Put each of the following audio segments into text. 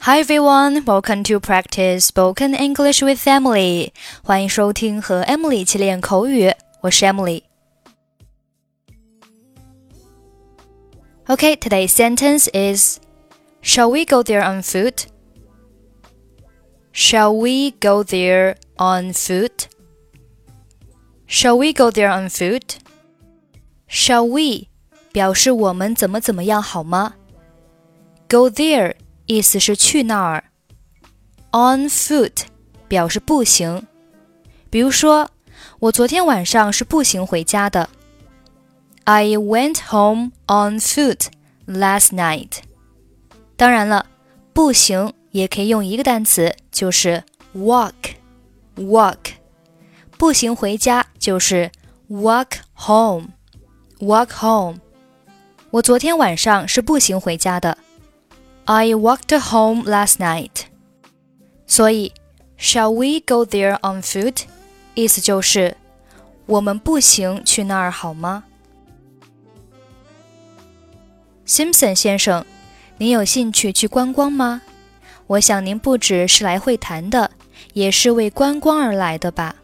Hi everyone, welcome to practice spoken English with Emily. 欢迎收听和 Emily 一起练口语，我是 Emily。Okay, today's sentence is Shall we go there on foot? Shall we go there on foot? Shall we go there on foot? Shall we 表示我们怎么怎么样好吗？Go there 意思是去那儿，on foot 表示步行。比如说，我昨天晚上是步行回家的。I went home on foot last night。当然了，步行也可以用一个单词，就是 walk。walk，步行回家就是 walk home。walk home。我昨天晚上是步行回家的。I walked home last night. 所以，Shall we go there on foot？意思就是我们步行去那儿好吗？Simpson 先生，您有兴趣去观光吗？我想您不只是来会谈的，也是为观光而来的吧？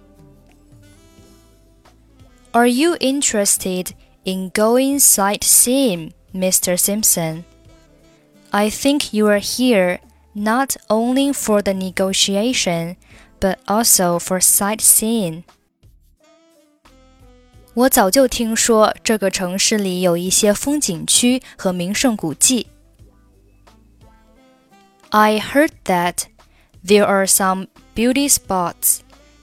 Are you interested in going sightseeing, Mr. Simpson? I think you are here not only for the negotiation, but also for sightseeing. 我早就听说这个城市里有一些风景区和名胜古迹。I heard that there are some beauty spots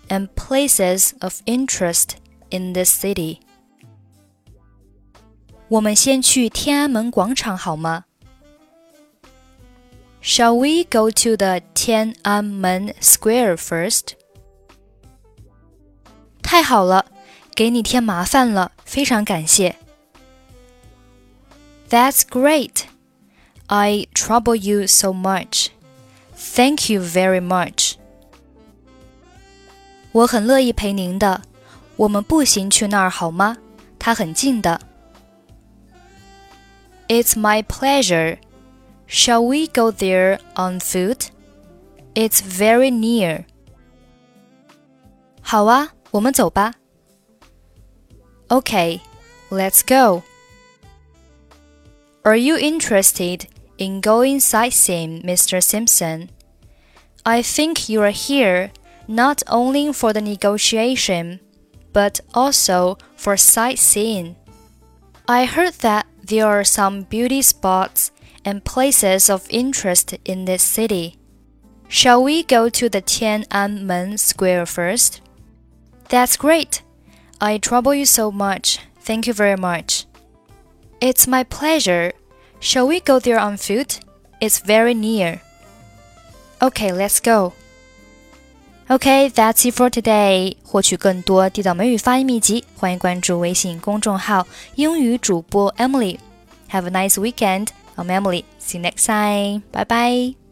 and places of interest in this city. 我们先去天安门广场好吗 ？Shall we go to the Tiananmen Square first? 太好了，给你添麻烦了，非常感谢。That's great. I trouble you so much. Thank you very much. 我很乐意陪您的。我们步行去那儿好吗？它很近的。It's my pleasure. Shall we go there on foot? It's very near. 好啊，我们走吧。Okay, let's go. Are you interested in going sightseeing, Mr. Simpson? I think you are here not only for the negotiation, but also for sightseeing. I heard that there are some beauty spots and places of interest in this city. Shall we go to the Tiananmen Square first? That's great. I trouble you so much. Thank you very much. It's my pleasure. Shall we go there on foot? It's very near. Okay, let's go. Okay, that's it for today. 获取更多地道美语发音秘籍，欢迎关注微信公众号“英语主播 Emily”。Have a nice weekend. I'm Emily. See you next time. Bye bye.